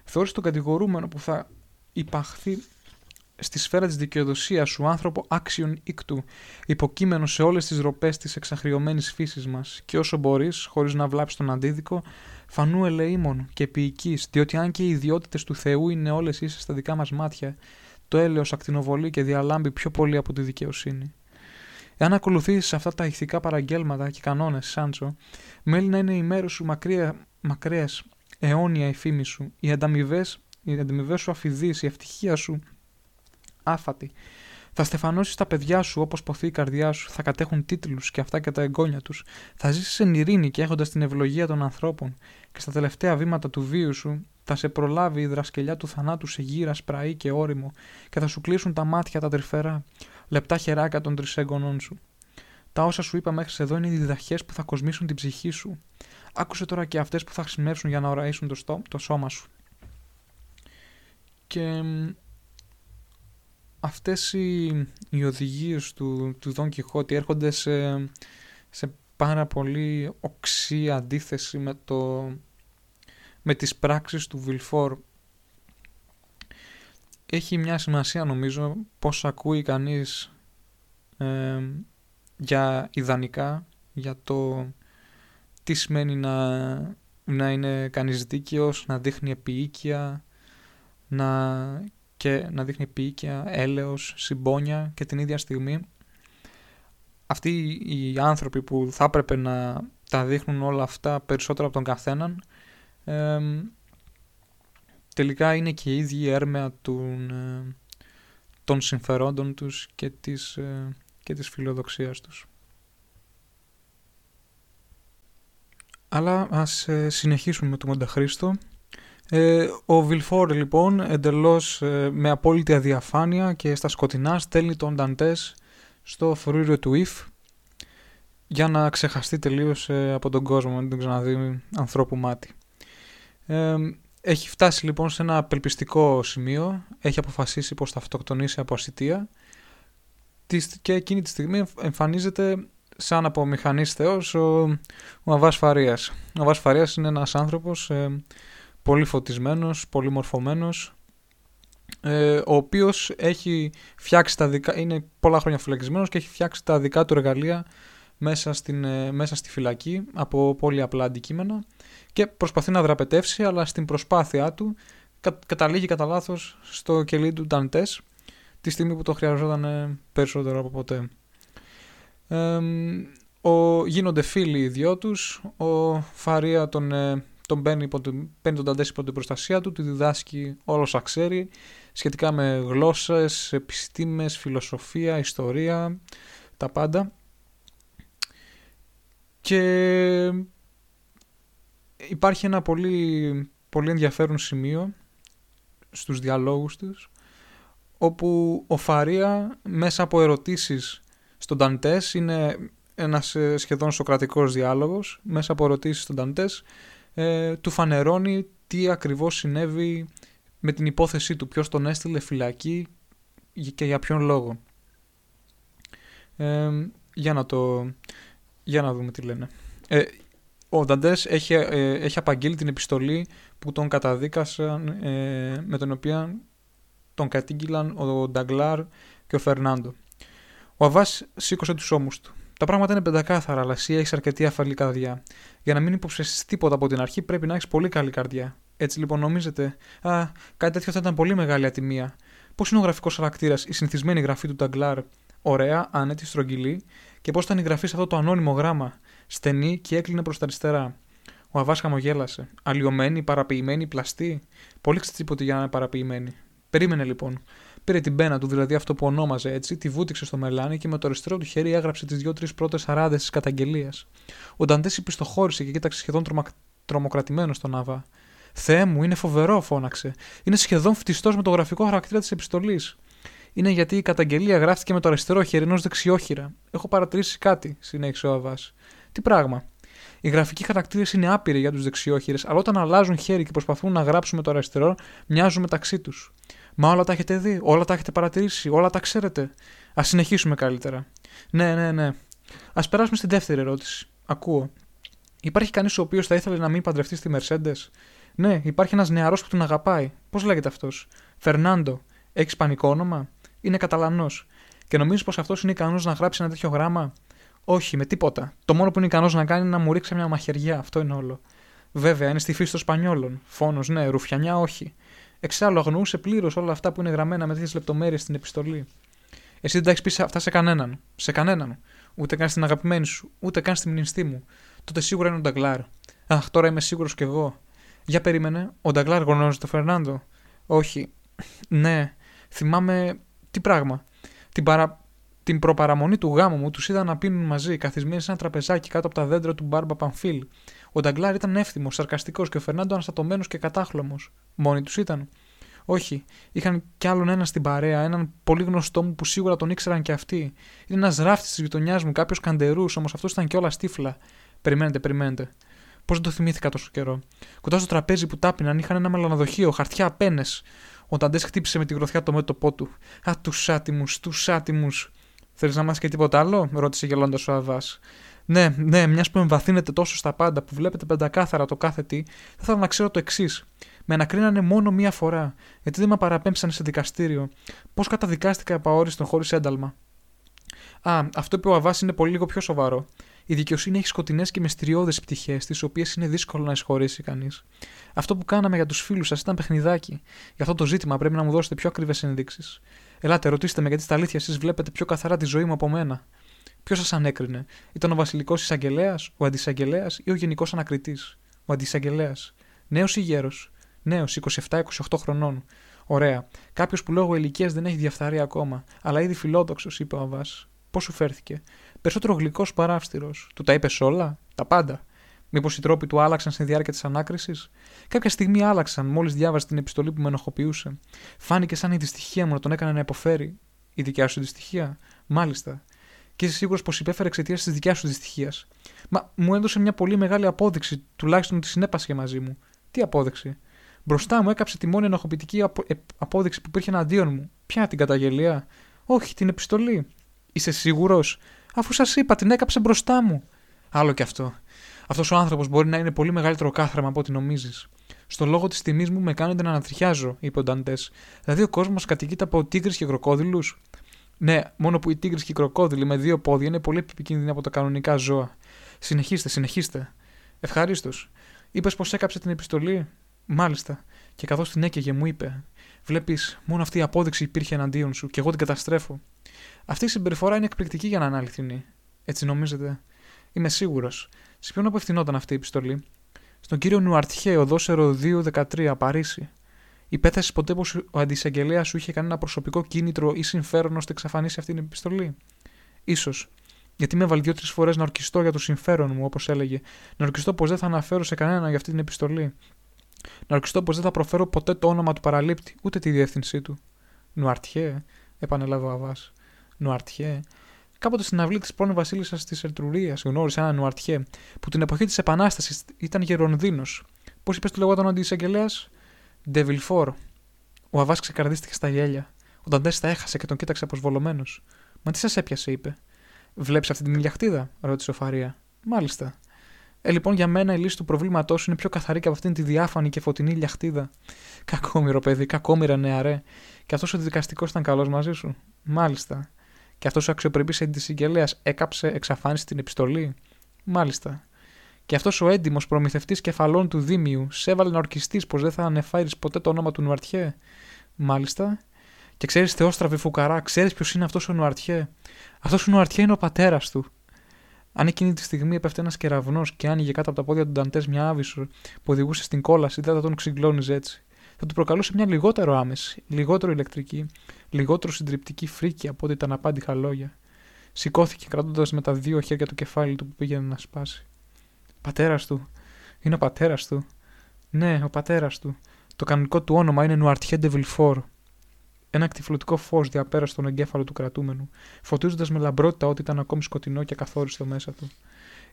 Θεώρησε τον κατηγορούμενο που θα υπαχθεί στη σφαίρα της δικαιοδοσίας σου άνθρωπο άξιον ήκτου, υποκείμενο σε όλες τις ροπές της εξαχριωμένης φύσης μας και όσο μπορείς, χωρίς να βλάψεις τον αντίδικο, φανού ελεήμων και ποιικής, διότι αν και οι ιδιότητες του Θεού είναι όλες ίσες στα δικά μας μάτια, το έλεος ακτινοβολεί και διαλάμπει πιο πολύ από τη δικαιοσύνη. Εάν ακολουθήσει αυτά τα ηθικά παραγγέλματα και κανόνες, Σάντσο, μέλη να είναι η μέρος σου μακριά, μακρέ, αιώνια η φήμη σου, οι ανταμοιβές οι ανταμοιβέ σου αφιδεί, η ευτυχία σου άφατη. Θα στεφανώσεις τα παιδιά σου όπως ποθεί η καρδιά σου, θα κατέχουν τίτλους και αυτά και τα εγγόνια τους. Θα ζήσεις εν ειρήνη και έχοντας την ευλογία των ανθρώπων, και στα τελευταία βήματα του βίου σου Θα σε προλάβει η δρασκελιά του θανάτου σε γύρας, σπραή και όριμο και θα σου κλείσουν τα μάτια τα τρυφερά, λεπτά χεράκια των τρισέγγονών σου. Τα όσα σου είπα μέχρι εδώ είναι οι διδαχές που θα κοσμήσουν την ψυχή σου. Άκουσε τώρα και αυτές που θα χρησιμεύσουν για να οραίσουν το, στό, το σώμα σου. Και αυτές οι, οι οδηγίες του, του Δον Κιχώτη έρχονται σε, σε πάρα πολύ οξύ αντίθεση με, το, με τις πράξεις του Βιλφόρ. Έχει μια σημασία νομίζω πώς ακούει κανείς ε, για ιδανικά, για το τι σημαίνει να, να είναι κανείς δίκαιος, να δείχνει επίοικια, να, και να δείχνει επίοικια, έλεος, συμπόνια και την ίδια στιγμή αυτοί οι άνθρωποι που θα έπρεπε να τα δείχνουν όλα αυτά περισσότερο από τον καθέναν τελικά είναι και οι ίδιοι έρμεα των, ε, των συμφερόντων τους και της, ε, και της φιλοδοξίας τους. Αλλά ας ε, συνεχίσουμε με τον Μονταχρήστο. Ε, ο Βιλφόρ λοιπόν εντελώς ε, με απόλυτη αδιαφάνεια και στα σκοτεινά στέλνει τον Νταντές στο φρούριο του Ιφ για να ξεχαστεί τελείως ε, από τον κόσμο, να μην τον ξαναδεί ανθρώπου μάτι. Ε, έχει φτάσει λοιπόν σε ένα απελπιστικό σημείο, έχει αποφασίσει πως θα αυτοκτονήσει από ασυτεία και εκείνη τη στιγμή εμφανίζεται σαν από μηχανής θεός ο, ο Αβάς Φαρίας. Ο Αβάς Φαρίας είναι ένας άνθρωπος ε, πολύ φωτισμένος, πολύ μορφωμένος, ε, ο οποίος έχει φτιάξει τα δικά, είναι πολλά χρόνια φυλακισμένος και έχει φτιάξει τα δικά του εργαλεία μέσα, στην, ε, μέσα στη φυλακή από πολύ απλά αντικείμενα και προσπαθεί να δραπετεύσει αλλά στην προσπάθειά του κα, καταλήγει κατά λάθος στο κελί του Νταντές τη στιγμή που το χρειαζόταν ε, περισσότερο από ποτέ. Ε, ο, γίνονται φίλοι οι δυο τους, ο Φαρία τον, ε, τον παίρνει, παίρνει τον Νταντές υπό την προστασία του, του διδάσκει όλο όσα ξέρει σχετικά με γλώσσες, επιστήμες, φιλοσοφία, ιστορία, τα πάντα. Και υπάρχει ένα πολύ, πολύ ενδιαφέρον σημείο στους διαλόγους τους όπου ο Φαρία μέσα από ερωτήσεις στον Ταντές είναι ένας ε, σχεδόν σοκρατικός διάλογος μέσα από ερωτήσεις στον Ταντές ε, του φανερώνει τι ακριβώς συνέβη με την υπόθεσή του ποιος τον έστειλε φυλακή και για ποιον λόγο ε, για να το για να δούμε τι λένε. Ε, ο Νταντές έχει, ε, έχει απαγγείλει την επιστολή που τον καταδίκασαν ε, με την οποία τον κατήγγυλαν ο Νταγκλάρ και ο Φερνάντο. Ο Αβάς σήκωσε τους ώμους του. Τα πράγματα είναι πεντακάθαρα, αλλά εσύ έχεις αρκετή αφαλή καρδιά. Για να μην υποψεσθεί τίποτα από την αρχή, πρέπει να έχεις πολύ καλή καρδιά. Έτσι λοιπόν νομίζετε, Α, κάτι τέτοιο θα ήταν πολύ μεγάλη ατιμία. Πώς είναι ο γραφικός χαρακτήρας, η συνηθισμένη γραφή του Νταγκλάρ, ωραία, άνετη, στρογγυλή, και πώς ήταν η γραφή σε αυτό το ανώνυμο γράμμα, στενή και έκλεινε προς τα αριστερά. Ο Αβάς χαμογέλασε. Αλλοιωμένη, παραποιημένη, πλαστή. Πολύ ξετσίποτη για να είναι παραποιημένη. Περίμενε λοιπόν. Πήρε την πένα του, δηλαδή αυτό που ονόμαζε έτσι, τη βούτυξε στο μελάνι και με το αριστερό του χέρι έγραψε τις δύο-τρεις πρώτες αράδες της καταγγελίας. Ο Νταντές υπηστοχώρησε και κοίταξε σχεδόν τρομα... τρομοκρατημένο στον Αβά. Θεέ μου, είναι φοβερό, φώναξε. Είναι σχεδόν φτιστός με το γραφικό χαρακτήρα της επιστολής είναι γιατί η καταγγελία γράφτηκε με το αριστερό χέρι ενός δεξιόχειρα. Έχω παρατηρήσει κάτι, συνέχισε ο Αβάς. Τι πράγμα. Οι γραφικοί χαρακτήρες είναι άπειροι για τους δεξιόχειρες, αλλά όταν αλλάζουν χέρι και προσπαθούν να γράψουν με το αριστερό, μοιάζουν μεταξύ τους. Μα όλα τα έχετε δει, όλα τα έχετε παρατηρήσει, όλα τα ξέρετε. Α συνεχίσουμε καλύτερα. Ναι, ναι, ναι. Α περάσουμε στην δεύτερη ερώτηση. Ακούω. Υπάρχει κανείς ο οποίος θα ήθελε να μην παντρευτεί στη Mercedes; Ναι, υπάρχει ένας νεαρός που τον αγαπάει. Πώς λέγεται αυτός; Φερνάντο. Έχεις πανικό όνομα; Είναι Καταλανός. Και νομίζεις πως αυτός είναι ικανός να γράψει ένα τέτοιο γράμμα; Όχι, με τίποτα. Το μόνο που είναι ικανός να κάνει είναι να μου ρίξει μια μαχαιριά. Αυτό είναι όλο. Βέβαια, είναι στη φύση των Σπανιόλων. Φόνος, ναι, ρουφιανιά, όχι. Εξάλλου, αγνοούσε πλήρως όλα αυτά που είναι γραμμένα με τέτοιες λεπτομέρειες στην επιστολή. Εσύ δεν τα έχεις πει αυτά σε κανέναν. Σε κανέναν. Ούτε καν στην αγαπημένη σου, ούτε καν στη μνηστή μου. Τότε σίγουρα είναι ο Νταγκλάρ. Αχ, τώρα είμαι σίγουρος κι εγώ. Για περίμενε, ο Νταγκλάρ γνώριζε τον Φερνάντο. Όχι. Ναι, θυμάμαι τι πράγμα. Την παρα... την προπαραμονή του γάμου μου τους είδα να πίνουν μαζί, καθισμένοι σε ένα τραπεζάκι κάτω από τα δέντρα του Μπάρμπα Παμφίλ. Ο Νταγκλάρ ήταν εύθυμος, σαρκαστικός και ο Φερνάντο αναστατωμένος και κατάχλωμος. Μόνοι τους ήταν. Όχι, είχαν κι άλλον ένα στην παρέα, έναν πολύ γνωστό μου που σίγουρα τον ήξεραν κι αυτοί. Είναι ένας ράφτης της γειτονιάς μου, κάποιος καντερού, όμως αυτός ήταν κιόλας τύφλα. Περιμένετε, περιμένετε. Πώς δεν το θυμήθηκα τόσο καιρό. Κοντά στο τραπέζι που τάπιναν είχαν ένα μελανοδοχείο, χαρτιά, πένες. Ο Νταντές χτύπησε με τη γροθιά το μέτωπό του. Α, τους άτιμους, τους άτιμους. Θέλεις να μάθεις και τίποτα άλλο, ρώτησε γελώντας ο Αβάς. Ναι, ναι, μιας που εμβαθύνεται τόσο στα πάντα που βλέπετε πεντακάθαρα το κάθε τι, θα ήθελα να ξέρω το εξής. Με ανακρίνανε μόνο μία φορά, γιατί δεν με παραπέμψαν σε δικαστήριο. Πώς καταδικάστηκα επαόριστον χωρίς ένταλμα; Α, αυτό που ο Αβάς είναι πολύ λίγο πιο σοβαρό. Η δικαιοσύνη έχει σκοτεινές και μυστηριώδεις πτυχές, τις οποίες είναι δύσκολο να εισχωρήσει κανείς. Αυτό που κάναμε για τους φίλους σας ήταν παιχνιδάκι. Για αυτό το ζήτημα πρέπει να μου δώσετε πιο ακριβές ενδείξεις. Ελάτε, ρωτήστε με γιατί στα αλήθεια εσείς βλέπετε πιο καθαρά τη ζωή μου από μένα. Ποιος σας ανέκρινε, Ήταν ο βασιλικός εισαγγελέας, ο αντισαγγελέας ή ο γενικός ανακριτής; Ο αντισαγγελέας. Νέος ή γέρος; Νέος, 27-28 χρονών. Ωραία. Κάποιος που λόγω ηλικίας δεν έχει διαφθαρεί ακόμα, αλλά ήδη φιλόδοξος, είπε ο Αβάς. Πώς σου φέρθηκε; Περισσότερο γλυκός παρά αυστηρός. Του τα είπες όλα, τα πάντα. Μήπως οι τρόποι του άλλαξαν στη διάρκεια της ανάκρισης; Κάποια στιγμή άλλαξαν μόλις διάβασε την επιστολή που με ενοχοποιούσε. Φάνηκε σαν η δυστυχία μου να τον έκανε να υποφέρει. Η δικιά σου δυστυχία; Μάλιστα. Και είσαι σίγουρος πως υπέφερε εξαιτίας της δικιάς σου δυστυχίας. Μα μου έδωσε μια πολύ μεγάλη απόδειξη, τουλάχιστον ότι συνέπασχε μαζί μου. Τι απόδειξη; Μπροστά μου έκαψε τη μόνη ενοχοποιητική απο... ε... απόδειξη που υπήρχε εναντίον μου. Ποια την καταγγελία; Όχι, την επιστολή. Είσαι σίγουρος, αφού σας είπα, την έκαψε μπροστά μου. Άλλο κι αυτό. Αυτός ο άνθρωπος μπορεί να είναι πολύ μεγαλύτερο κάθραμα από ό,τι νομίζεις. Στο λόγο της τιμής μου με κάνετε να ανατριχιάζω, είπε ο Νταντές. Δηλαδή ο κόσμος κατοικείται από τίγρες και κροκόδηλους; Ναι, μόνο που οι τίγρες και οι κροκόδηλοι με δύο πόδια είναι πολύ επικίνδυνοι από τα κανονικά ζώα. Συνεχίστε, συνεχίστε. Ευχαρίστως. Είπες πως έκαψε την επιστολή; Μάλιστα. Και καθώς την έκαιγε, μου είπε: Βλέπεις, μόνο αυτή η απόδειξη υπήρχε εναντίον σου και εγώ την καταστρέφω. Αυτή η συμπεριφορά είναι εκπληκτική για να είναι αληθινή. Έτσι νομίζετε. Είμαι σίγουρος. Σε ποιον απευθυνόταν αυτή η επιστολή; Στον κύριο Νουαρτιέ, οδόσερο 213, Παρίσι. Υπέθεσες ποτέ πως ο αντισαγγελέας σου είχε κανένα προσωπικό κίνητρο ή συμφέρον ώστε εξαφανίσει αυτή την επιστολή; σω. Γιατί με έβαλε δύο-τρει φορές να ορκιστώ για το συμφέρον μου, όπως έλεγε. Να ορκιστώ πως δεν θα αναφέρω σε κανένα για αυτή την επιστολή. Να ορκιστώ πως δεν θα προφέρω ποτέ το όνομα του παραλήπτη, ούτε τη διεύθυνσή του. Νουαρτιέ, επανέλαβε ο Αβάς. Νουαρτιέ. Κάποτε στην αυλή της πρώην Βασίλισσας της Ερτρουρίας γνώρισε έναν Νουαρτιέ, που την εποχή της Επανάστασης ήταν γερονδίνος. Πώς είπες του λεγόταν ο αντισαγγελέας, Ντεβιλφόρ. Ο Αβάς ξεκαρδίστηκε στα γέλια. Ο Νταντές τα έχασε και τον κοίταξε αποσβολωμένος. Μα τι σας έπιασε, είπε. Βλέπεις αυτή την ηλιαχτίδα, ρώτησε ο Φαρία. Μάλιστα. Ε, λοιπόν, για μένα η λύση του προβλήματός είναι πιο καθαρή και από αυτήν τη διάφανη και φωτεινή ηλιαχτίδα. Κακόμοιρο παιδί, κακόμοιρα νεαρέ. Και αυτός ο δικαστικός ήταν καλός μαζί σου. Μάλιστα. Και αυτός ο αξιοπρεπής αντισυγγελέα έκαψε, εξαφάνιση την επιστολή. Μάλιστα. Και αυτός ο έντιμος προμηθευτής κεφαλών του Δήμιου σε έβαλε να ορκιστείς πως δεν θα ανεφάρει ποτέ το όνομα του Νουαρτιέ; Μάλιστα. Και ξέρεις, Θεόστραβη Φουκαρά, ξέρεις ποιος είναι αυτός ο Νουαρτιέ; Αυτός ο Νουαρτιέ είναι ο πατέρας του. Αν εκείνη τη στιγμή έπεφτε ένας κεραυνός και άνοιγε κάτω από τα πόδια του Νταντές μια άβυσο που οδηγούσε στην κόλαση, δεν θα τον ξυγκλώνιζε έτσι. Θα του προκαλούσε μια λιγότερο άμεση, λιγότερο ηλεκτρική, λιγότερο συντριπτική φρίκη από ό,τι τα αναπάντηχα λόγια. Σηκώθηκε κρατώντας με τα δύο χέρια το κεφάλι του που πήγαινε να σπάσει. Πατέρας του. Είναι ο πατέρας του. Ναι, ο πατέρας του. Το κανονικό του όνομα είναι Νουαρτιέ Ντεβιλφόρ. Ένα κτυφλωτικό φως διαπέρασε τον εγκέφαλο του κρατούμενου, φωτίζοντας με λαμπρότητα ό,τι ήταν ακόμη σκοτεινό και ακαθόριστο μέσα του.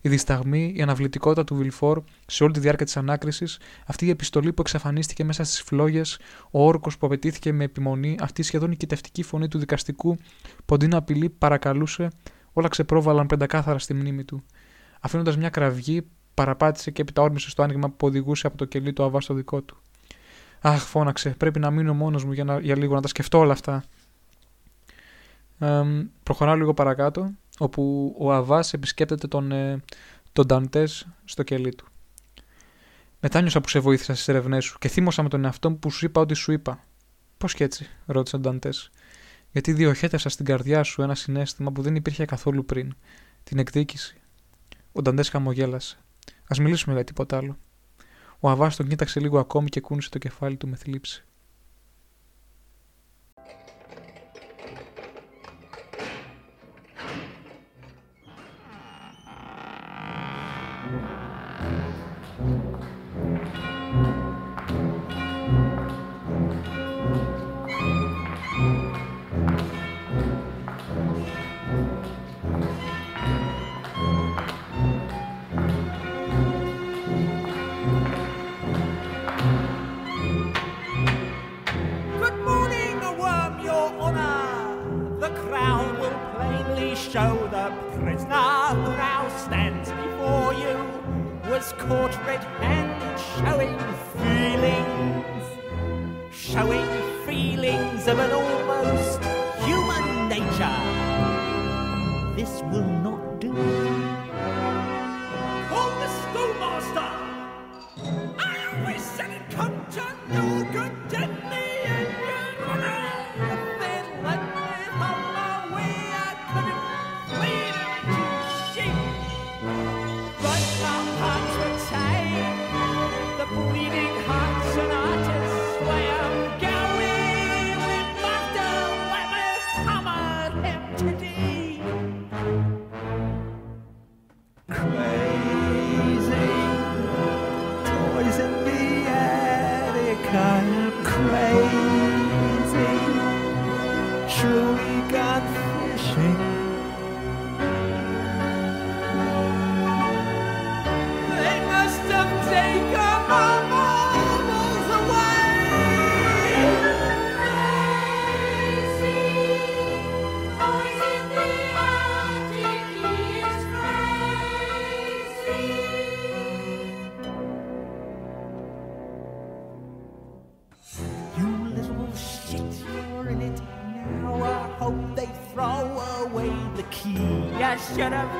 Η δισταγμή, η αναβλητικότητα του Βιλφόρ σε όλη τη διάρκεια της ανάκρισης, αυτή η επιστολή που εξαφανίστηκε μέσα στις φλόγες, ο όρκος που απαιτήθηκε με επιμονή, αυτή η σχεδόν νικητευτική φωνή του δικαστικού που αντί να απειλεί παρακαλούσε, όλα ξεπρόβαλαν πεντακάθαρα στη μνήμη του. Αφήνοντας μια κραυγή, παραπάτησε και έπειτα όρμησε στο άνοιγμα που οδηγούσε από το κελί του αβά στο δικό του. Αχ, φώναξε. Πρέπει να μείνω μόνος μου για, να, για λίγο να τα σκεφτώ όλα αυτά. Ε, προχωράω λίγο παρακάτω, όπου ο Αβάς επισκέπτεται τον, ε, τον Νταντές στο κελί του. Μετάνιωσα που σε βοήθησα στις ερευνές σου και θύμωσα με τον εαυτό μου που σου είπα ό,τι σου είπα. Πώς και έτσι, ρώτησε ο Νταντές. Γιατί διοχέτευσα στην καρδιά σου ένα συνέστημα που δεν υπήρχε καθόλου πριν. Την εκδίκηση. Ο Νταντές χαμογέλασε. Α μιλήσουμε για τίποτα άλλο. Ο Αβάς τον κοίταξε λίγο ακόμη και κούνησε το κεφάλι του με θλίψη. portrait and showing feelings, showing feelings of an almost Shut up.